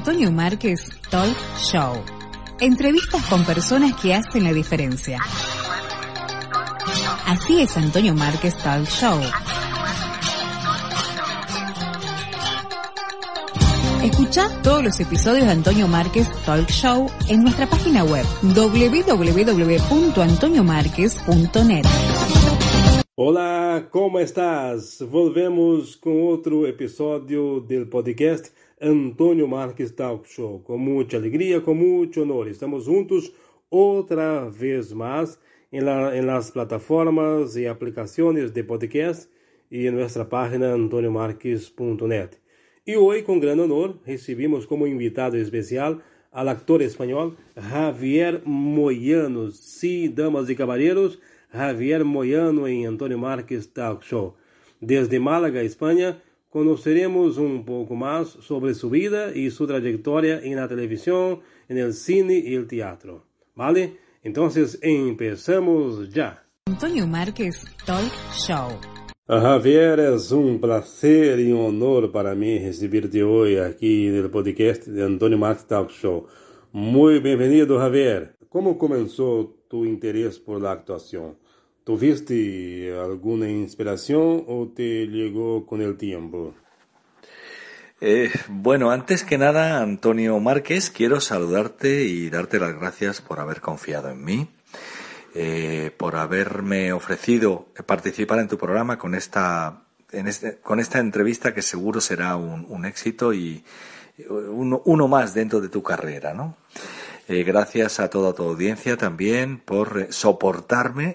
Antonio Márquez Talk Show. Entrevistas con personas que hacen la diferencia. Así es Antonio Márquez Talk Show. Escucha todos los episodios de Antonio Márquez Talk Show en nuestra página web www.antoniomarquez.net. Olá, como estás? Volvemos com outro episódio do podcast Antônio Marques Talk Show. Com muita alegria, com muito honor. Estamos juntos outra vez mais em, la, las plataformas e aplicações de podcast e em nossa página antoniomarques.net. E hoje, com grande honor, recebemos como invitado especial al actor espanhol Javier Moyano. Sí, damas e caballeros, Javier Moyano em Antonio Marques Talk Show. Desde Málaga, Espanha, conoceremos un poco más sobre su vida y su trayectoria en la televisión, en el cine y el teatro. ¿Vale? Entonces empezamos ya. Antonio Márquez Talk Show. Javier, es un placer y un honor para mí recibirte hoy aquí en el podcast de Antonio Márquez Talk Show. Muy bienvenido, Javier. ¿Cómo comenzó tu interés por la actuación? ¿Tuviste alguna inspiración o te llegó con el tiempo? Eh, bueno, antes que nada, Antonio Márquez, quiero saludarte y darte las gracias por haber confiado en mí, eh, por haberme ofrecido participar en tu programa con esta, en este, con esta entrevista que seguro será un, éxito y uno más dentro de tu carrera, ¿no? Eh, gracias a toda tu audiencia también por soportarme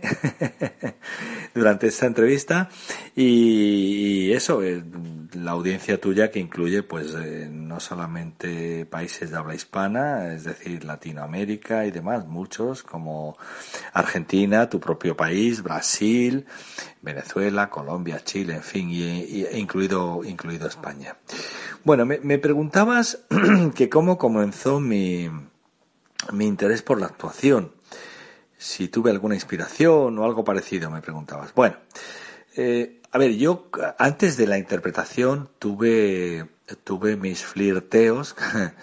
durante esta entrevista y, eso, eh, la audiencia tuya que incluye pues eh, no solamente países de habla hispana, es decir, Latinoamérica y demás, muchos como Argentina, tu propio país, Brasil, Venezuela, Colombia, Chile, en fin, y, e incluido, incluido España. Bueno, me preguntabas que cómo comenzó mi mi interés por la actuación. Si tuve alguna inspiración o algo parecido, me preguntabas. Bueno, eh, a ver, yo antes de la interpretación tuve, tuve mis flirteos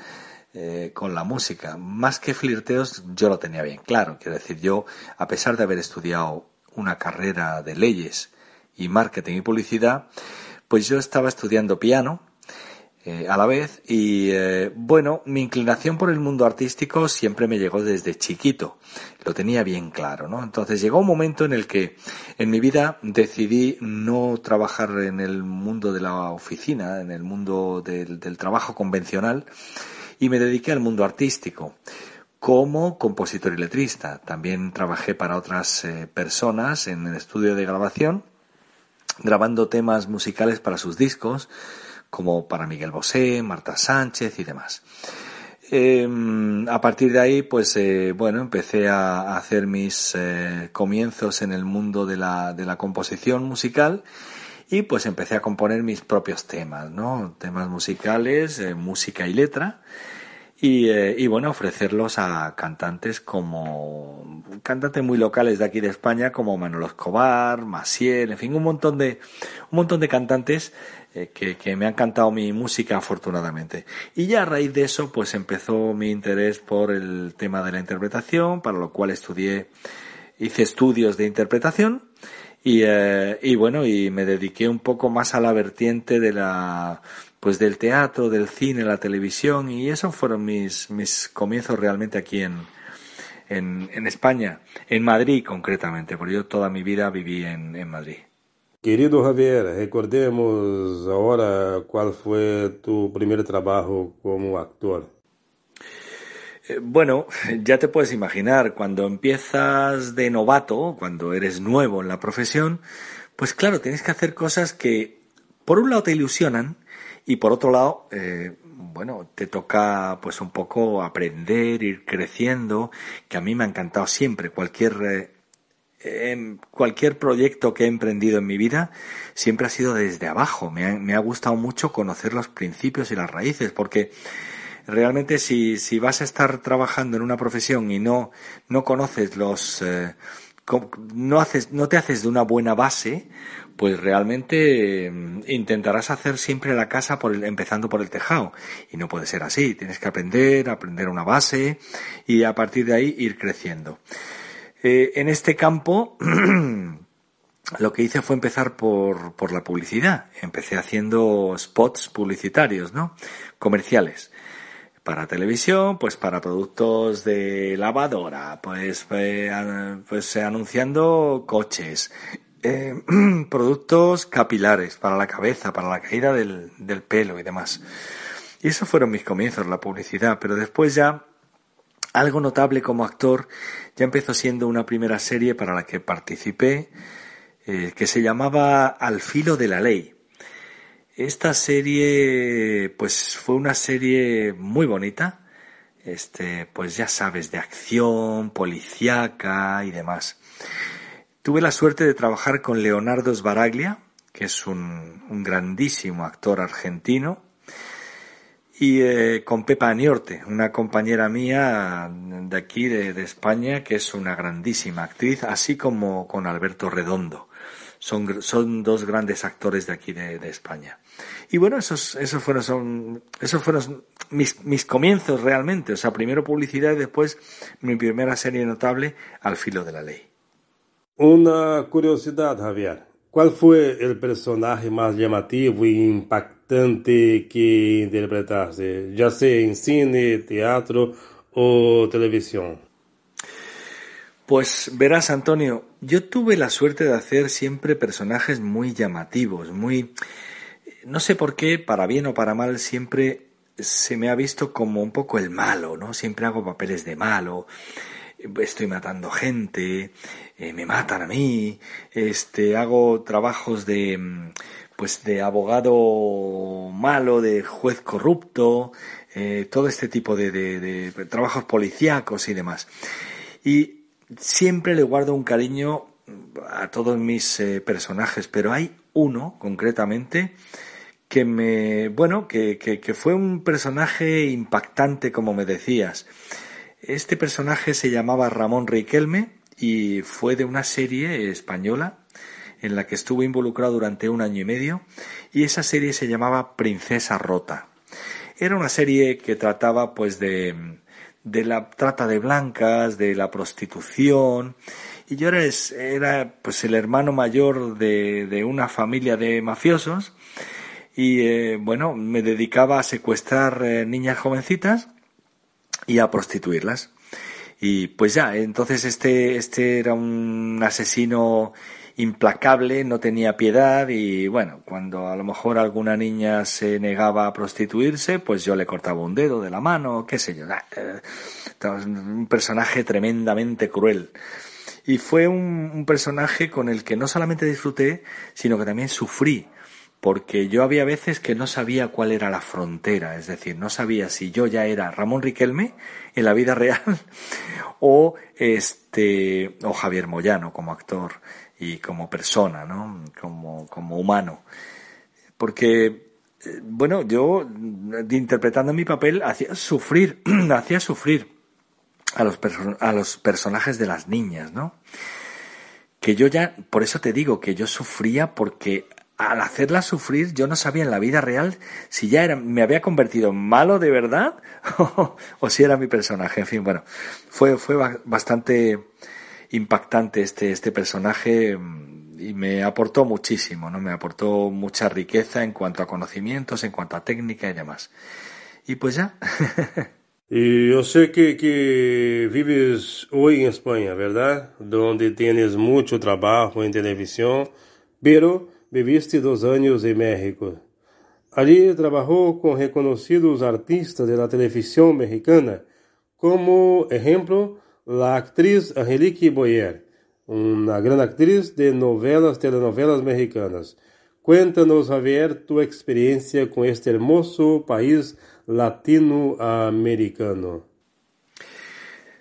eh, con la música. Más que flirteos, yo lo tenía bien claro. Quiero decir, yo, a pesar de haber estudiado una carrera de leyes y marketing y publicidad, pues yo estaba estudiando piano eh, a la vez y eh, bueno, mi inclinación por el mundo artístico siempre me llegó desde chiquito, lo tenía bien claro, ¿no? Entonces llegó un momento en el que en mi vida decidí no trabajar en el mundo de la oficina, en el mundo del, trabajo convencional y me dediqué al mundo artístico como compositor y letrista. También trabajé para otras eh, personas en el estudio de grabación, grabando temas musicales para sus discos, como para Miguel Bosé, Marta Sánchez y demás. Em, a partir de ahí, pues eh, bueno, empecé a, hacer mis eh, comienzos en el mundo de la, de la composición musical y pues empecé a componer mis propios temas, ¿no? Temas musicales, eh, música y letra. Y, y, bueno, ofrecerlos a cantantes como cantantes muy locales de aquí de España como Manuel Escobar, Masiel, en fin, un montón de un montón de cantantes eh, que, me ha encantado mi música afortunadamente. Y ya a raíz de eso pues empezó mi interés por el tema de la interpretación, para lo cual estudié, hice estudios de interpretación y, eh, y bueno, y me dediqué un poco más a la vertiente de la pues del teatro, del cine, la televisión y esos fueron mis, mis comienzos realmente aquí en, en, en España, en Madrid concretamente, porque yo toda mi vida viví en, en Madrid. Querido Javier, recordemos ahora cuál fue tu primer trabajo como actor. Eh, bueno, ya te puedes imaginar, cuando empiezas de novato, cuando eres nuevo en la profesión, pues claro, tienes que hacer cosas que por un lado te ilusionan y por otro lado, eh, bueno, te toca pues un poco aprender, ir creciendo, que a mí me ha encantado siempre cualquier eh, en cualquier proyecto que he emprendido en mi vida siempre ha sido desde abajo. Me ha, gustado mucho conocer los principios y las raíces, porque realmente si, si vas a estar trabajando en una profesión y no, no conoces los, eh, no, haces, no te haces de una buena base, pues realmente mm, intentarás hacer siempre la casa por empezando por el tejado. Y no puede ser así. Tienes que aprender, aprender una base y a partir de ahí ir creciendo. Eh, en este campo, lo que hice fue empezar por, por la publicidad. Empecé haciendo spots publicitarios, ¿no? Comerciales para televisión, pues para productos de lavadora, pues, eh, pues anunciando coches, eh, productos capilares para la cabeza, para la caída del, del pelo y demás. Y esos fueron mis comienzos, la publicidad, pero después ya algo notable como actor ya empezó siendo una primera serie para la que participé eh, que se llamaba Al filo de la ley. Esta serie, pues fue una serie muy bonita, este, pues ya sabes, de acción, policíaca y demás. Tuve la suerte de trabajar con Leonardo Sbaraglia, que es un, grandísimo actor argentino, y eh, con Pepa Aniorte, una compañera mía de aquí, de, España, que es una grandísima actriz, así como con Alberto Redondo. Son, son dos grandes actores de aquí de, España. Y bueno, esos, esos fueron, son, esos fueron mis, mis comienzos realmente. O sea, primero publicidad y después mi primera serie notable, Al filo de la ley. Una curiosidad, Javier. ¿Cuál fue el personaje más llamativo e impactante que interpretaste, ya sea en cine, teatro o televisión? Pues verás, Antonio, yo tuve la suerte de hacer siempre personajes muy llamativos, muy... No sé por qué, para bien o para mal, siempre se me ha visto como un poco el malo, ¿no? Siempre hago papeles de malo estoy matando gente, eh, me matan a mí, este, hago trabajos de, mm, pues de abogado malo, de juez corrupto, eh, todo este tipo de, de, trabajos policíacos y demás. Y siempre le guardo un cariño a todos mis eh, personajes, pero hay uno concretamente que me, bueno, que, que, que fue un personaje impactante, como me decías. Este personaje se llamaba Ramón Riquelme y fue de una serie española en la que estuvo involucrado durante un año y medio y esa serie se llamaba Princesa Rota. Era una serie que trataba pues de, de la trata de blancas, de la prostitución y yo era, era pues el hermano mayor de, de una familia de mafiosos y eh, bueno, me dedicaba a secuestrar eh, niñas jovencitas y a prostituirlas. Y pues ya, entonces este, este era un asesino implacable, no tenía piedad y bueno, cuando a lo mejor alguna niña se negaba a prostituirse, pues yo le cortaba un dedo de la mano, qué sé yo. Eh, un personaje tremendamente cruel. Y fue un, un personaje con el que no solamente disfruté, sino que también sufrí porque yo había veces que no sabía cuál era la frontera, es decir, no sabía si yo ya era Ramón Riquelme en la vida real o este o Javier Moyano como actor y como persona, ¿no? Como, como humano. Porque eh, bueno, yo interpretando mi papel hacía sufrir, hacía sufrir a los, a los personajes de las niñas, ¿no? Que yo ya, por eso te digo que yo sufría porque al hacerla sufrir, yo no sabía en la vida real si ya era, me había convertido en malo de verdad o, si era mi personaje. En fin, bueno, fue, fue bastante impactante este, este personaje mm, y me aportó muchísimo, ¿no? Me aportó mucha riqueza en cuanto a conocimientos, en cuanto a técnica y demás. Y pues ya. y yo sé que, que vives hoy en España, ¿verdad? Donde tienes mucho trabajo en televisión, pero viviste dos años en México. Allí trabajó con reconocidos artistas de la televisión mexicana, como ejemplo la actriz Angelique Boyer, una gran actriz de novelas, telenovelas mexicanas. Cuéntanos, Javier, tu experiencia con este hermoso país latinoamericano.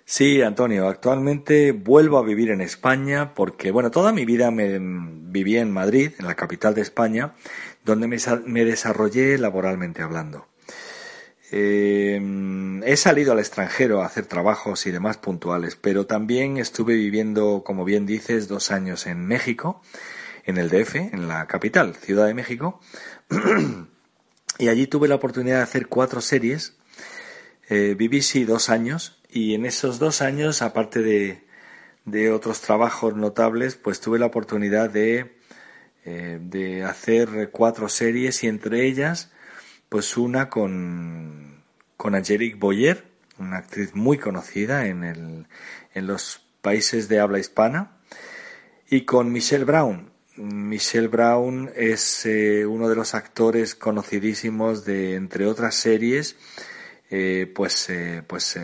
Sí, Antonio, actualmente vuelvo a vivir en España porque, bueno, toda mi vida me viví en Madrid, en la capital de España, donde me, desarrollé laboralmente hablando. Em, he salido al extranjero a hacer trabajos y demás puntuales, pero también estuve viviendo, como bien dices, dos años en México, en el DF, en la capital, Ciudad de México, y allí tuve la oportunidad de hacer cuatro series. Eh, viví sí dos años y en esos dos años, aparte de, de otros trabajos notables, pues tuve la oportunidad de, eh, de hacer cuatro series y entre ellas, pues una con, con Angelique Boyer, una actriz muy conocida en, el, en los países de habla hispana, y con Michelle Brown. Michelle Brown es eh, uno de los actores conocidísimos de, entre otras series, eh, pues, pues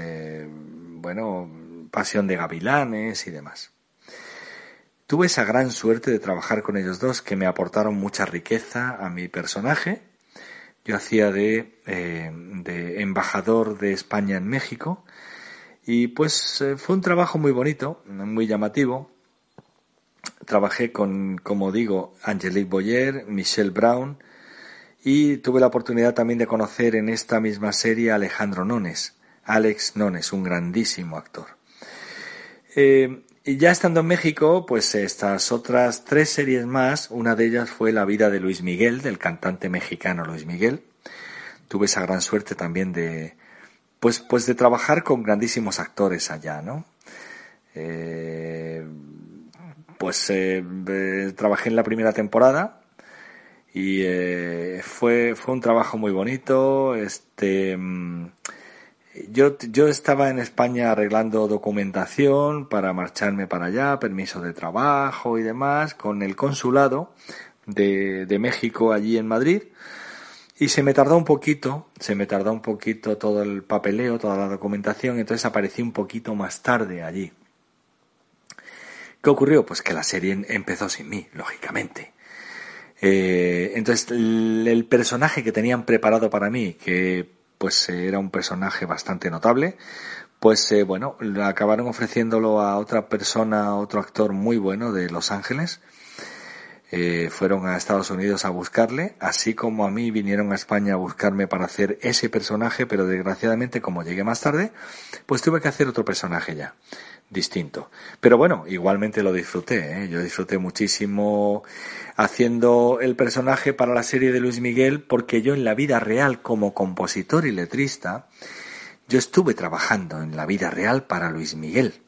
bueno, Pasión de Gavilanes y demás. Tuve esa gran suerte de trabajar con ellos dos que me aportaron mucha riqueza a mi personaje. Yo hacía de, eh, de embajador de España en México y pues eh, fue un trabajo muy bonito, muy llamativo. Trabajé con, como digo, Angelique Boyer, Michelle Brown y tuve la oportunidad también de conocer en esta misma serie a Alejandro Nones, Alex Nones, un grandísimo actor. Eh, y ya estando en México, pues estas otras tres series más, una de ellas fue La vida de Luis Miguel, del cantante mexicano Luis Miguel. Tuve esa gran suerte también de, pues, pues de trabajar con grandísimos actores allá, ¿no? Eh, pues eh, trabajé en la primera temporada y fue, fue un trabajo muy bonito. Este, mm, yo, yo estaba en España arreglando documentación para marcharme para allá, permiso de trabajo y demás, con el consulado de, de México allí en Madrid. Y se me tardó un poquito, se me tardó un poquito todo el papeleo, toda la documentación, entonces aparecí un poquito más tarde allí. ¿Qué ocurrió? Pues que la serie empezó sin mí, lógicamente. Eh, entonces, el personaje que tenían preparado para mí, que pues eh, era un personaje bastante notable, pues eh, bueno, acabaron ofreciéndolo a otra persona, otro actor muy bueno de Los Ángeles. Eh, fueron a Estados Unidos a buscarle, así como a mí vinieron a España a buscarme para hacer ese personaje, pero desgraciadamente como llegué más tarde, pues tuve que hacer otro personaje ya distinto. Pero bueno, igualmente lo disfruté, ¿eh? yo disfruté muchísimo haciendo el personaje para la serie de Luis Miguel porque yo en la vida real como compositor y letrista, yo estuve trabajando en la vida real para Luis Miguel.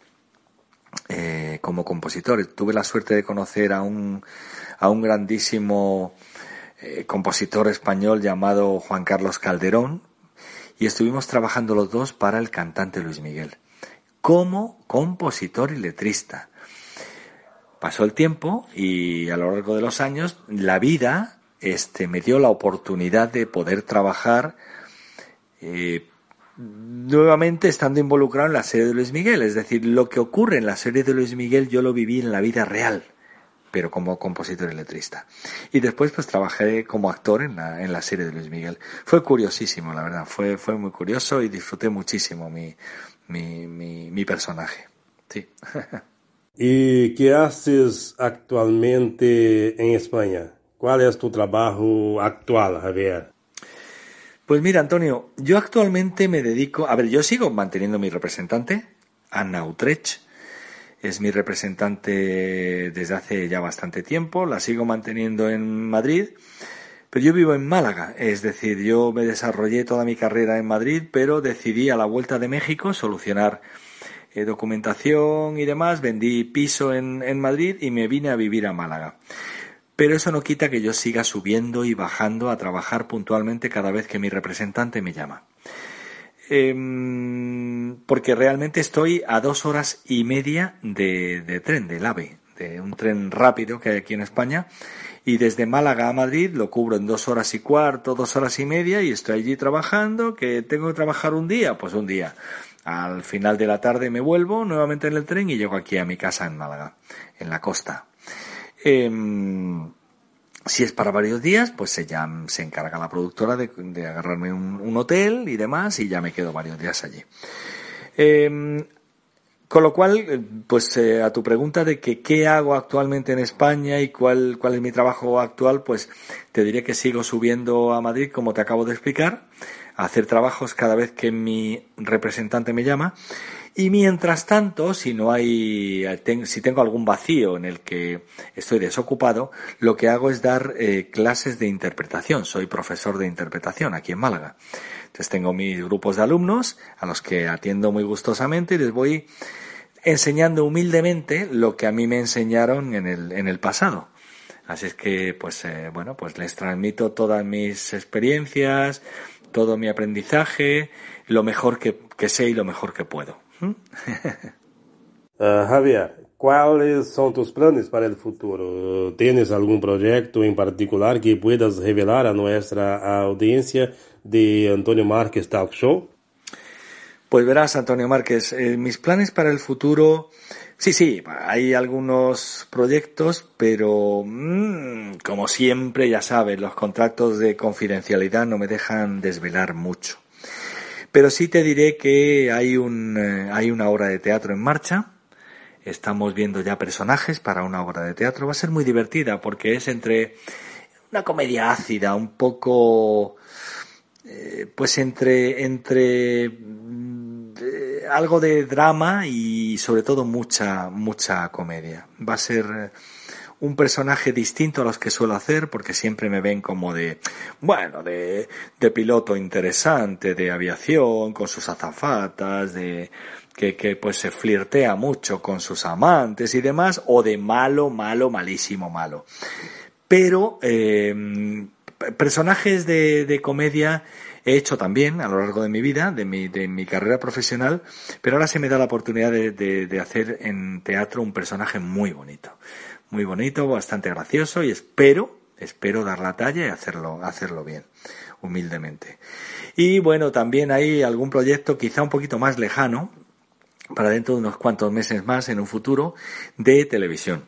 Eh, como compositor tuve la suerte de conocer a un, a un grandísimo eh, compositor español llamado Juan Carlos Calderón y estuvimos trabajando los dos para el cantante Luis Miguel como compositor y letrista. Pasó el tiempo y a lo largo de los años la vida este, me dio la oportunidad de poder trabajar eh, nuevamente estando involucrado en la serie de Luis Miguel. Es decir, lo que ocurre en la serie de Luis Miguel yo lo viví en la vida real pero como compositor y letrista. Y después pues trabajé como actor en la, en la serie de Luis Miguel. Fue curiosísimo, la verdad, fue, fue muy curioso y disfruté muchísimo mi, mi, mi, mi personaje. Sí. ¿Y qué haces actualmente en España? ¿Cuál es tu trabajo actual, Javier? Pues mira, Antonio, yo actualmente me dedico, a ver, yo sigo manteniendo mi representante, Anna Utrecht, es mi representante desde hace ya bastante tiempo, la sigo manteniendo en Madrid, pero yo vivo en Málaga, es decir, yo me desarrollé toda mi carrera en Madrid, pero decidí a la vuelta de México solucionar eh, documentación y demás, vendí piso en, en Madrid y me vine a vivir a Málaga. Pero eso no quita que yo siga subiendo y bajando a trabajar puntualmente cada vez que mi representante me llama. Em, porque realmente estoy a dos horas y media de, tren, del AVE, de un tren rápido que hay aquí en España. Y desde Málaga a Madrid lo cubro en dos horas y cuarto, dos horas y media y estoy allí trabajando. ¿Que tengo que trabajar un día? Pues un día. Al final de la tarde me vuelvo nuevamente en el tren y llego aquí a mi casa en Málaga, en la costa. Em, si es para varios días, pues se, ya, se encarga la productora de, agarrarme un, hotel y demás y ya me quedo varios días allí. Em, con lo cual, pues eh, a tu pregunta de que qué hago actualmente en España y cuál, cuál es mi trabajo actual, pues te diré que sigo subiendo a Madrid, como te acabo de explicar, a hacer trabajos cada vez que mi representante me llama. Y mientras tanto, si no hay, si tengo algún vacío en el que estoy desocupado, lo que hago es dar eh, clases de interpretación. Soy profesor de interpretación aquí en Málaga. Entonces tengo mis grupos de alumnos a los que atiendo muy gustosamente y les voy enseñando humildemente lo que a mí me enseñaron en el, en el pasado. Así es que, pues, eh, bueno, pues les transmito todas mis experiencias, todo mi aprendizaje, lo mejor que, que sé y lo mejor que puedo. ¿Mm? uh, Javier, ¿cuáles son tus planes para el futuro? ¿Tienes algún proyecto en particular que puedas revelar a nuestra audiencia de Antonio Márquez Talk Show? Pues verás, Antonio Márquez, eh, mis planes para el futuro, sí, sí, hay algunos proyectos, pero mm, como siempre, ya sabes, los contratos de confidencialidad no me dejan desvelar mucho. Pero sí te diré que hay, un, eh, hay una obra de teatro en marcha, estamos viendo ya personajes para una obra de teatro, va a ser muy divertida porque es entre una comedia ácida, un poco, eh, pues entre, entre algo de drama y sobre todo mucha, mucha comedia. Va a ser eh, un personaje distinto a los que suelo hacer porque siempre me ven como de, bueno, de, de piloto interesante, de aviación, con sus azafatas, de, que, pues se flirtea mucho con sus amantes y demás, o de malo, malo, malísimo, malo. Pero, eh, personajes de, de comedia he hecho también a lo largo de mi vida, de mi, de mi carrera profesional, pero ahora se me da la oportunidad de, de, hacer en teatro un personaje muy bonito, muy bonito, bastante gracioso y espero, espero dar la talla y hacerlo, hacerlo bien, humildemente. Y bueno, también hay algún proyecto quizá un poquito más lejano, para dentro de unos cuantos meses más en un futuro, de televisión.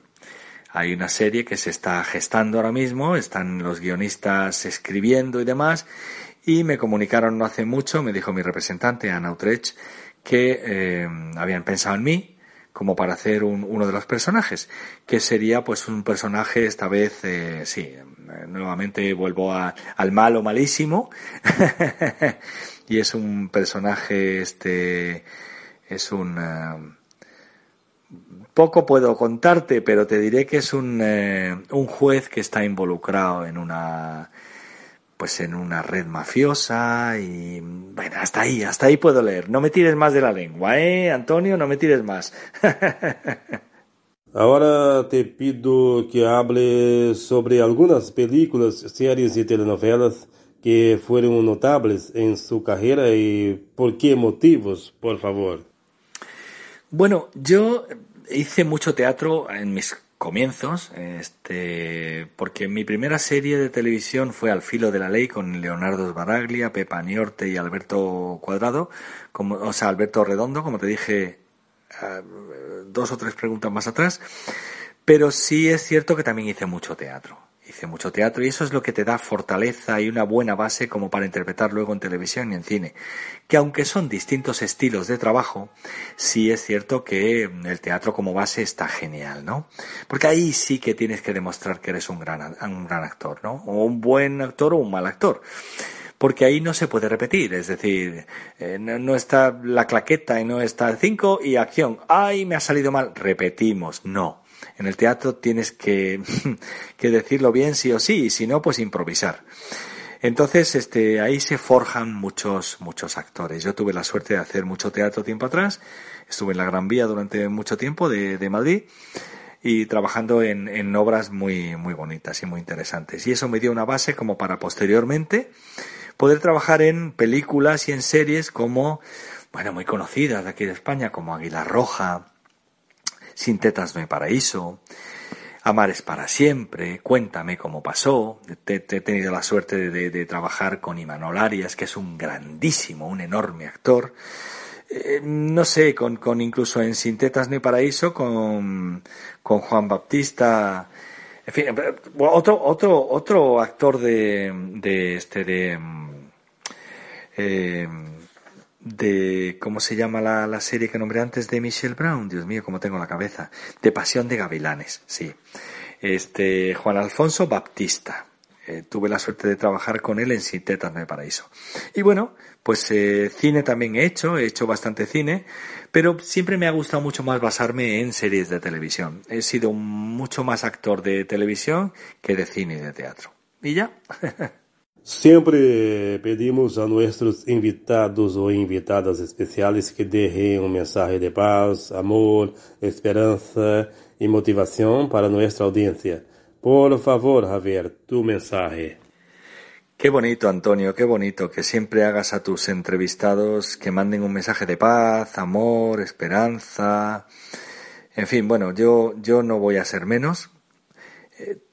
Hay una serie que se está gestando ahora mismo, están los guionistas escribiendo y demás, y me comunicaron no hace mucho, me dijo mi representante, Ana Utrecht, que eh, habían pensado en mí como para hacer un, uno de los personajes, que sería pues un personaje esta vez, eh, sí, eh, nuevamente vuelvo a, al malo malísimo, y es un personaje, este, es un... Eh, poco puedo contarte, pero te diré que es un, un juez que está involucrado en una pues en una red mafiosa y bueno, hasta ahí, hasta ahí puedo leer. No me tires más de la lengua, ¿eh, Antonio? No me tires más. Ahora te pido que hables sobre algunas películas, series y telenovelas que fueron notables en su carrera y por qué motivos, por favor. Bueno, yo hice mucho teatro en mis comienzos, este, porque mi primera serie de televisión fue Al filo de la ley con Leonardo Sbaraglia, Pepa Niorte y Alberto Cuadrado, como, o sea, Alberto Redondo, como te dije ah, dos o tres preguntas más atrás, pero sí es cierto que también hice mucho teatro hice mucho teatro y eso es lo que te da fortaleza y una buena base como para interpretar luego en televisión y en cine. Que aunque son distintos estilos de trabajo, sí es cierto que el teatro como base está genial, ¿no? Porque ahí sí que tienes que demostrar que eres un gran, un gran actor, ¿no? O un buen actor o un mal actor porque ahí no se puede repetir, es decir, eh, no, está la claqueta y no está el 5 y acción, ay, me ha salido mal, repetimos, no. En el teatro tienes que, que decirlo bien sí o sí, y si no, pues improvisar. Entonces, este, ahí se forjan muchos, muchos actores. Yo tuve la suerte de hacer mucho teatro tiempo atrás. Estuve en la Gran Vía durante mucho tiempo de, de Madrid y trabajando en, en, obras muy, muy bonitas y muy interesantes. Y eso me dio una base como para posteriormente poder trabajar en películas y en series como, bueno, muy conocidas de aquí de España, como Águila Roja, sin tetas no hay paraíso. Amar es para siempre, cuéntame cómo pasó. He tenido la suerte de, trabajar con Imanol Arias, que es un grandísimo, un enorme actor. Eh, no sé, con, con, incluso en Sin tetas no hay paraíso, con, con Juan Baptista. En fin, otro, otro, otro actor de, de este, de, eh, de cómo se llama la, la, serie que nombré antes de Michelle Brown, Dios mío, cómo tengo la cabeza, de Pasión de Gavilanes, sí. Este Juan Alfonso Baptista, Eh, tuve la suerte de trabajar con él en Sintetas de Paraíso. Y bueno, pues eh, cine también he hecho, he hecho bastante cine, pero siempre me ha gustado mucho más basarme en series de televisión. He sido mucho más actor de televisión que de cine y de teatro. ¿Y ya? Siempre pedimos a nuestros invitados o invitadas especiales que dejen un mensaje de paz, amor, esperanza y motivación para nuestra audiencia. Por favor, Javier, tu mensaje. Qué bonito, Antonio, qué bonito que siempre hagas a tus entrevistados que manden un mensaje de paz, amor, esperanza. En fin, bueno, yo, yo no voy a ser menos.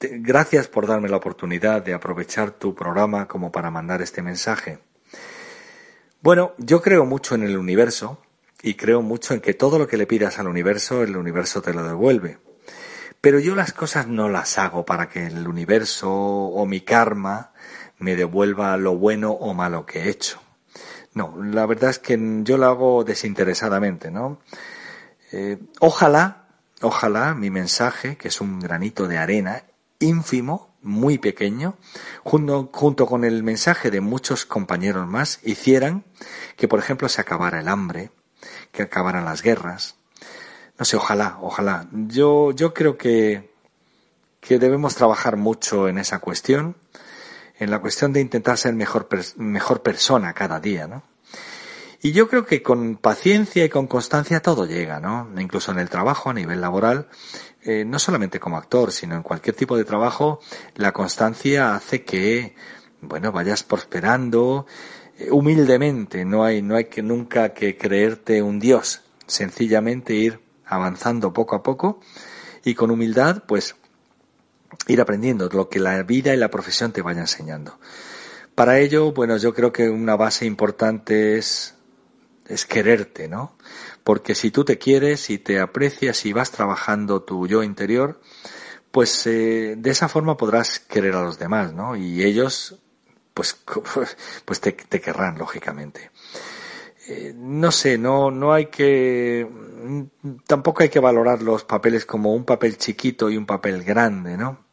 Gracias por darme la oportunidad de aprovechar tu programa como para mandar este mensaje. Bueno, yo creo mucho en el universo y creo mucho en que todo lo que le pidas al universo, el universo te lo devuelve. Pero yo las cosas no las hago para que el universo o mi karma me devuelva lo bueno o malo que he hecho. No, la verdad es que yo lo hago desinteresadamente, ¿no? Eh, ojalá, ojalá mi mensaje, que es un granito de arena ínfimo, muy pequeño, junto, junto con el mensaje de muchos compañeros más, hicieran que, por ejemplo, se acabara el hambre, que acabaran las guerras, no sé, ojalá, ojalá. Yo, yo creo que, que debemos trabajar mucho en esa cuestión, en la cuestión de intentar ser mejor, mejor persona cada día, ¿no? Y yo creo que con paciencia y con constancia todo llega, ¿no? Incluso en el trabajo a nivel laboral, eh, no solamente como actor, sino en cualquier tipo de trabajo, la constancia hace que, bueno, vayas prosperando eh, humildemente. No hay, no hay que nunca que creerte un dios. Sencillamente ir avanzando poco a poco y con humildad, pues ir aprendiendo lo que la vida y la profesión te vaya enseñando. Para ello, bueno, yo creo que una base importante es, es quererte, ¿no? Porque si tú te quieres y te aprecias y vas trabajando tu yo interior, pues eh, de esa forma podrás querer a los demás, ¿no? Y ellos, pues, pues te, querrán, lógicamente. Eh, no sé, no, no hay que, tampoco hay que valorar los papeles como un papel chiquito y un papel grande, ¿no?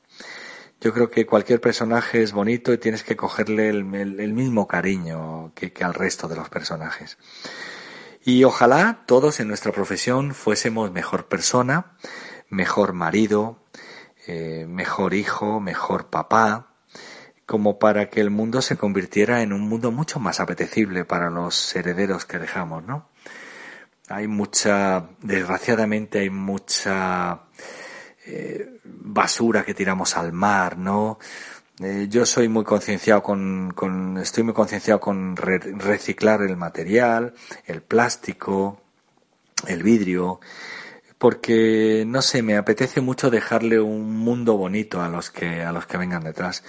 Yo creo que cualquier personaje es bonito y tienes que cogerle el, mismo cariño que, al resto de los personajes. Y ojalá todos en nuestra profesión fuésemos mejor persona, mejor marido, eh, mejor hijo, mejor papá, como para que el mundo se convirtiera en un mundo mucho más apetecible para los herederos que dejamos, ¿no? Hay mucha, desgraciadamente hay mucha eh, basura que tiramos al mar, ¿no? Eh, yo soy muy concienciado con, estoy muy concienciado con reciclar el material, el plástico, el vidrio, porque no sé, me apetece mucho dejarle un mundo bonito a los que a los que vengan detrás.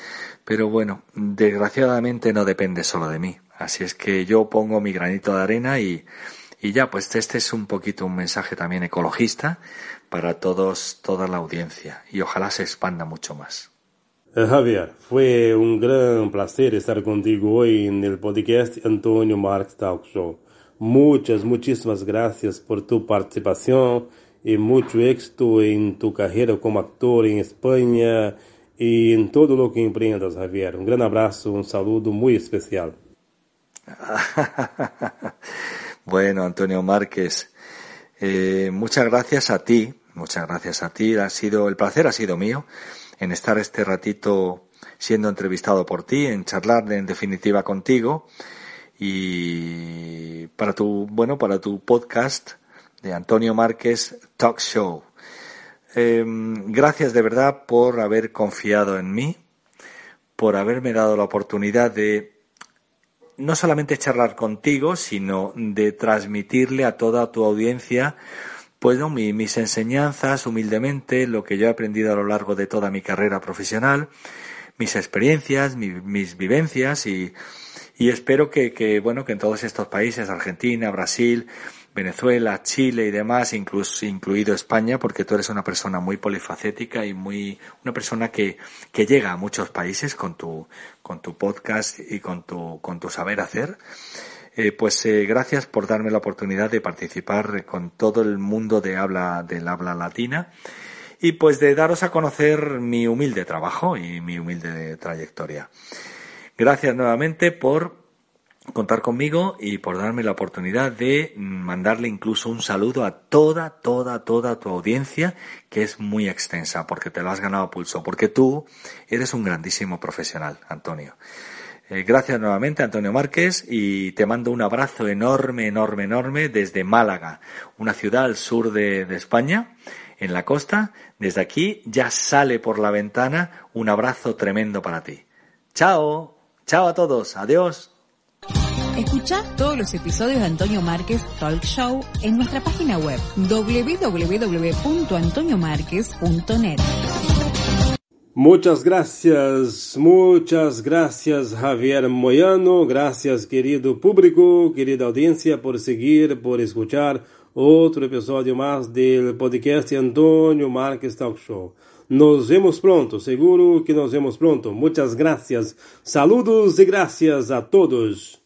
Pero bueno, desgraciadamente no depende solo de mí. Así es que yo pongo mi granito de arena y, y ya, pues este es un poquito un mensaje también ecologista para todos, toda la audiencia y ojalá se expanda mucho más. Eh, Javier, fue un gran placer estar contigo hoy en el podcast Antonio Marx Talk Show. Muchas, muchísimas gracias por tu participación y mucho éxito en tu carrera como actor en España y en todo lo que emprendas, Javier. Un gran abrazo, un saludo muy especial. bueno, Antonio Márquez, eh, muchas gracias a ti, muchas gracias a ti. Ha sido, el placer ha sido mío en estar este ratito siendo entrevistado por ti, en charlar en definitiva contigo y para tu, bueno, para tu podcast de Antonio Márquez Talk Show. Em, gracias de verdad por haber confiado en mí, por haberme dado la oportunidad de no solamente charlar contigo, sino de transmitirle a toda tu audiencia pues mis enseñanzas humildemente, lo que yo he aprendido a lo largo de toda mi carrera profesional, mis experiencias, mis vivencias y, y espero que, que, bueno, que en todos estos países, Argentina, Brasil, Venezuela, Chile y demás, incluso incluido España, porque tú eres una persona muy polifacética y muy una persona que, que llega a muchos países con tu con tu podcast y con tu con tu saber hacer. Eh, pues eh, gracias por darme la oportunidad de participar con todo el mundo de habla del habla latina y pues de daros a conocer mi humilde trabajo y mi humilde trayectoria. Gracias nuevamente por contar conmigo y por darme la oportunidad de mandarle incluso un saludo a toda, toda, toda tu audiencia, que es muy extensa, porque te lo has ganado a pulso, porque tú eres un grandísimo profesional, Antonio. Eh, gracias nuevamente, Antonio Márquez, y te mando un abrazo enorme, enorme, enorme desde Málaga, una ciudad al sur de, de España, en la costa. Desde aquí ya sale por la ventana un abrazo tremendo para ti. Chao, chao a todos, adiós. Escucha todos los episodios de Antonio Márquez Talk Show en nuestra página web www.antoniomarquez.net. Muchas gracias, muchas gracias Javier Moyano, gracias querido público, querida audiencia por seguir, por escuchar otro episodio más del podcast Antonio Márquez Talk Show. Nos vemos pronto, seguro que nos vemos pronto. Muchas gracias, saludos y gracias a todos.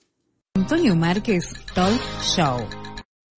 Antonio Márquez Talk Show.